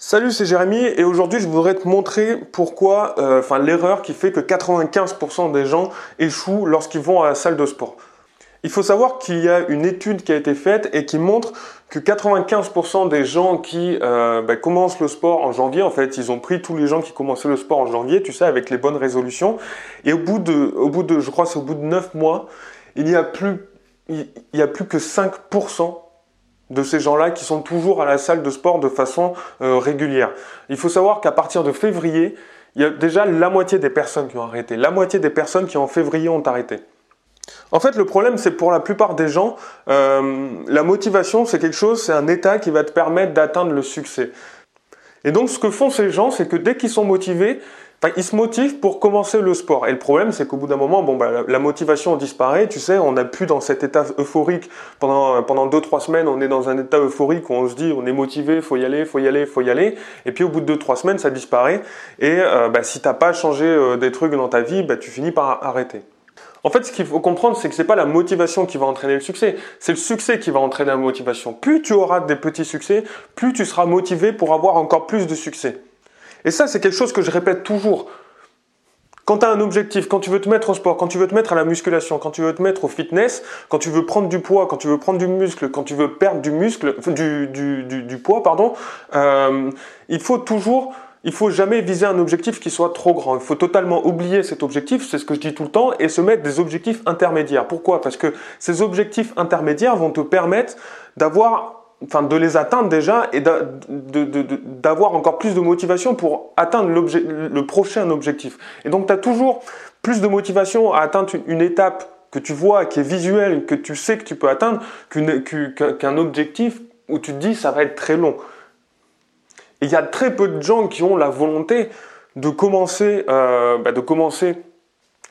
Salut, c'est Jérémy et aujourd'hui je voudrais te montrer pourquoi, euh, enfin l'erreur qui fait que 95% des gens échouent lorsqu'ils vont à la salle de sport. Il faut savoir qu'il y a une étude qui a été faite et qui montre que 95% des gens qui euh, bah, commencent le sport en janvier, en fait, ils ont pris tous les gens qui commençaient le sport en janvier, tu sais, avec les bonnes résolutions, et au bout de, au bout de je crois c'est au bout de 9 mois, il n'y a il y a plus que 5% de ces gens-là qui sont toujours à la salle de sport de façon euh, régulière. Il faut savoir qu'à partir de février, il y a déjà la moitié des personnes qui ont arrêté. La moitié des personnes qui en février ont arrêté. En fait, le problème, c'est pour la plupart des gens, euh, la motivation, c'est quelque chose, c'est un état qui va te permettre d'atteindre le succès. Et donc, ce que font ces gens, c'est que dès qu'ils sont motivés, Enfin, ils se motivent pour commencer le sport. Et le problème, c'est qu'au bout d'un moment, bon, bah, la, motivation disparaît. Tu sais, on n'a plus dans cet état euphorique pendant pendant deux trois semaines. On est dans un état euphorique où on se dit, on est motivé, faut y aller, faut y aller, faut y aller. Et puis au bout de deux trois semaines, ça disparaît. Et euh, bah, si t'as pas changé euh, des trucs dans ta vie, bah, tu finis par arrêter. En fait, ce qu'il faut comprendre, c'est que c'est pas la motivation qui va entraîner le succès, c'est le succès qui va entraîner la motivation. Plus tu auras des petits succès, plus tu seras motivé pour avoir encore plus de succès. Et ça, c'est quelque chose que je répète toujours. Quand tu as un objectif, quand tu veux te mettre au sport, quand tu veux te mettre à la musculation, quand tu veux te mettre au fitness, quand tu veux prendre du poids, quand tu veux prendre du muscle, quand tu veux perdre du muscle, du, du, du, poids, pardon, euh, il faut toujours, il faut jamais viser un objectif qui soit trop grand. Il faut totalement oublier cet objectif, c'est ce que je dis tout le temps, et se mettre des objectifs intermédiaires. Pourquoi? Parce que ces objectifs intermédiaires vont te permettre d'avoir enfin de les atteindre déjà et d'avoir encore plus de motivation pour atteindre le prochain objectif. Et donc tu as toujours plus de motivation à atteindre une, étape que tu vois, qui est visuelle, que tu sais que tu peux atteindre, qu'un objectif où tu te dis ça va être très long. Et il y a très peu de gens qui ont la volonté de commencer, euh, bah, de commencer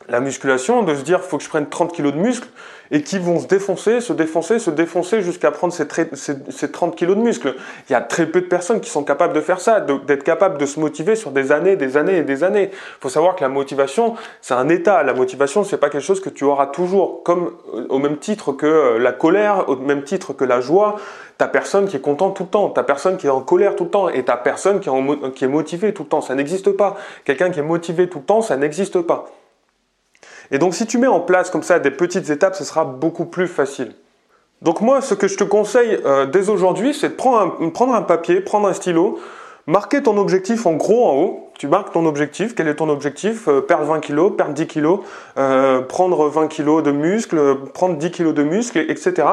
la musculation, de se dire faut que je prenne 30 kg de muscle et qui vont se défoncer, se défoncer, se défoncer jusqu'à prendre ces, ces, 30 kg de muscle. Il y a très peu de personnes qui sont capables de faire ça, d'être capables de se motiver sur des années, des années et des années. Il faut savoir que la motivation, c'est un état. La motivation, c'est pas quelque chose que tu auras toujours, comme euh, au même titre que euh, la colère, au même titre que la joie. T'as personne qui est content tout le temps, t'as personne qui est en colère tout le temps, et t'as personne qui est, qui est motivé tout le temps. Ça n'existe pas. Quelqu'un qui est motivé tout le temps, ça n'existe pas. Et donc si tu mets en place comme ça des petites étapes, ce sera beaucoup plus facile. Donc moi, ce que je te conseille euh, dès aujourd'hui, c'est de prendre un, papier, prendre un stylo, marquer ton objectif en gros en haut. Tu marques ton objectif. Quel est ton objectif? Euh, Perdre 20 kg, perdre 10 kg, euh, prendre 20 kg de muscle, prendre 10 kg de muscle, etc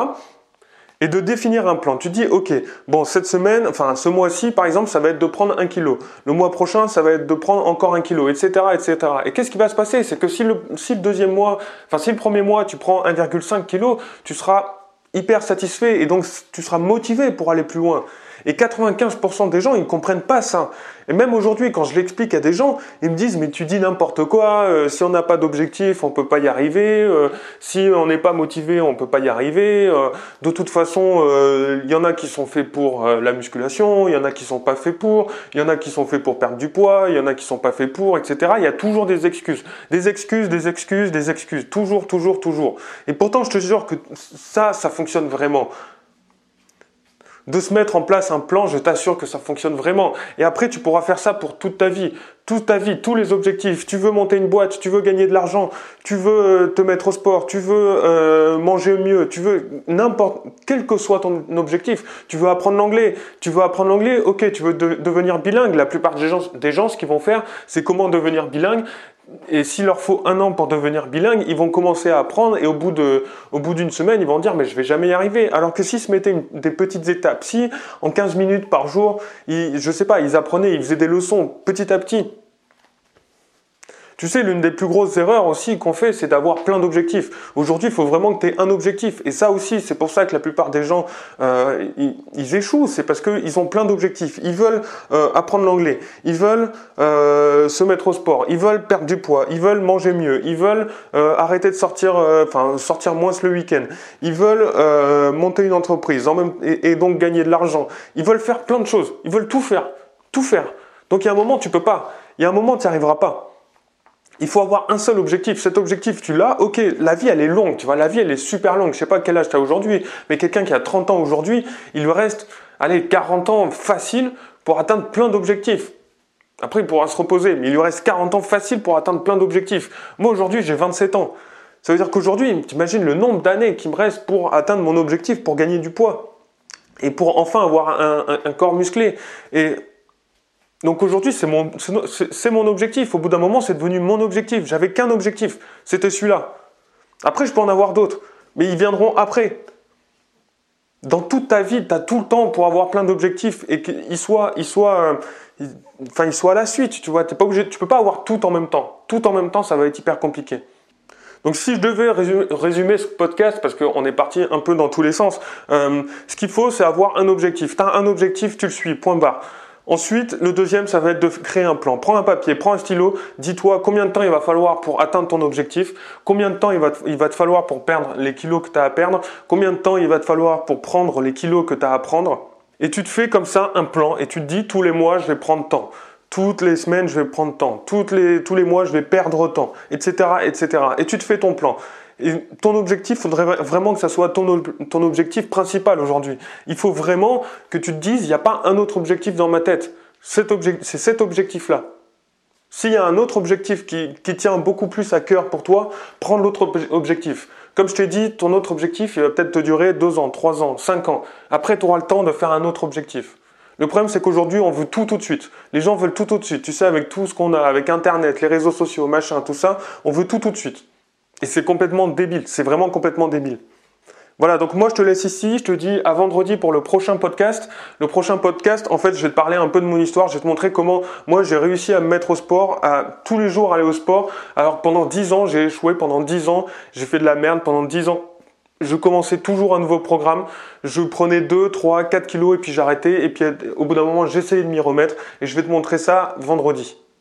et de définir un plan. Tu dis, ok, bon, cette semaine, enfin ce mois-ci, par exemple, ça va être de prendre un kilo. Le mois prochain, ça va être de prendre encore un kilo, etc., etc. Et qu'est-ce qui va se passer? C'est que si le, si le deuxième mois, enfin si le premier mois, tu prends 1,5 kg, tu seras hyper satisfait et donc tu seras motivé pour aller plus loin. Et 95% des gens, ils ne comprennent pas ça. Et même aujourd'hui, quand je l'explique à des gens, ils me disent, mais tu dis n'importe quoi, euh, si on n'a pas d'objectif, on ne peut pas y arriver, euh, si on n'est pas motivé, on ne peut pas y arriver. Euh, de toute façon, il y en a qui sont faits pour la musculation, il y en a qui sont pas faits pour, il y en a qui sont faits pour perdre du poids, il y en a qui sont pas faits pour, etc. Il y a toujours des excuses. Des excuses, des excuses, des excuses. Toujours, toujours, toujours. Et pourtant, je te jure que ça, ça fonctionne vraiment de se mettre en place un plan, je t'assure que ça fonctionne vraiment. Et après, tu pourras faire ça pour toute ta vie. Toute ta vie, tous les objectifs. Tu veux monter une boîte, tu veux gagner de l'argent, tu veux euh, te mettre au sport, tu veux euh, manger mieux, tu veux n'importe, quel que soit ton objectif. Tu veux apprendre l'anglais, tu veux apprendre l'anglais, ok, tu veux devenir bilingue. La plupart des gens, des gens, ce qu'ils vont faire, c'est comment devenir bilingue et s'il leur faut un an pour devenir bilingue, ils vont commencer à apprendre et au bout d'une semaine, ils vont dire mais je vais jamais y arriver. Alors que s'ils se mettaient des petites étapes, si en 15 minutes par jour, ils, je sais pas, ils apprenaient, ils faisaient des leçons petit à petit, tu sais, l'une des plus grosses erreurs aussi qu'on fait, c'est d'avoir plein d'objectifs. Aujourd'hui, il faut vraiment que tu aies un objectif. Et ça aussi, c'est pour ça que la plupart des gens, euh, ils, échouent. C'est parce qu'ils ont plein d'objectifs. Ils veulent euh, apprendre l'anglais. Ils veulent euh, se mettre au sport. Ils veulent perdre du poids. Ils veulent manger mieux. Ils veulent arrêter de sortir, enfin sortir moins le week-end. Ils veulent monter une entreprise en même, et, et donc gagner de l'argent. Ils veulent faire plein de choses. Ils veulent tout faire. Tout faire. Donc il y a un moment, tu peux pas. Il y a un moment, tu n'y arriveras pas. Il faut avoir un seul objectif. Cet objectif, tu l'as. Ok, la vie, elle est longue. Tu vois, la vie, elle est super longue. Je sais pas quel âge tu as aujourd'hui, mais quelqu'un qui a 30 ans aujourd'hui, il lui reste, allez, 40 ans facile pour atteindre plein d'objectifs. Après, il pourra se reposer, mais il lui reste 40 ans facile pour atteindre plein d'objectifs. Moi, aujourd'hui, j'ai 27 ans. Ça veut dire qu'aujourd'hui, tu imagines le nombre d'années qui me reste pour atteindre mon objectif, pour gagner du poids et pour enfin avoir un, corps musclé. Et donc aujourd'hui, c'est mon, mon objectif. Au bout d'un moment, c'est devenu mon objectif. J'avais qu'un objectif, c'était celui-là. Après, je peux en avoir d'autres, mais ils viendront après. Dans toute ta vie, tu as tout le temps pour avoir plein d'objectifs et qu'ils soient, ils soient, euh, enfin, ils soient à la suite. Tu vois, t'es pas obligé, tu peux pas avoir tout en même temps. Tout en même temps, ça va être hyper compliqué. Donc si je devais résumer, ce podcast, parce qu'on est parti un peu dans tous les sens, euh, ce qu'il faut, c'est avoir un objectif. Tu as un objectif, tu le suis, point barre. Ensuite, le deuxième, ça va être de créer un plan. Prends un papier, prends un stylo, dis-toi combien de temps il va falloir pour atteindre ton objectif, combien de temps il va te, falloir pour perdre les kilos que tu as à perdre, combien de temps il va te falloir pour prendre les kilos que tu as à prendre. Et tu te fais comme ça un plan et tu te dis tous les mois, je vais prendre temps. Toutes les semaines, je vais prendre temps. Tous les mois, je vais perdre temps, etc., etc. Et tu te fais ton plan. Et ton objectif, il faudrait vraiment que ça soit ton, objectif principal aujourd'hui. Il faut vraiment que tu te dises, il n'y a pas un autre objectif dans ma tête. c'est cet objectif-là. S'il y a un autre objectif qui, tient beaucoup plus à cœur pour toi, prends l'autre objectif. Comme je t'ai dit, ton autre objectif, il va peut-être te durer deux ans, trois ans, cinq ans. Après, tu auras le temps de faire un autre objectif. Le problème, c'est qu'aujourd'hui, on veut tout tout de suite. Les gens veulent tout tout de suite. Tu sais, avec tout ce qu'on a, avec Internet, les réseaux sociaux, machin, tout ça, on veut tout tout de suite. Et c'est complètement débile. C'est vraiment complètement débile. Voilà, donc moi je te laisse ici, je te dis à vendredi pour le prochain podcast. Le prochain podcast, en fait, je vais te parler un peu de mon histoire, je vais te montrer comment moi j'ai réussi à me mettre au sport, à tous les jours aller au sport. Alors pendant 10 ans, j'ai échoué, pendant 10 ans, j'ai fait de la merde, pendant 10 ans, je commençais toujours un nouveau programme, je prenais 2, 3, 4 kilos et puis j'arrêtais et puis au bout d'un moment j'essayais de m'y remettre et je vais te montrer ça vendredi.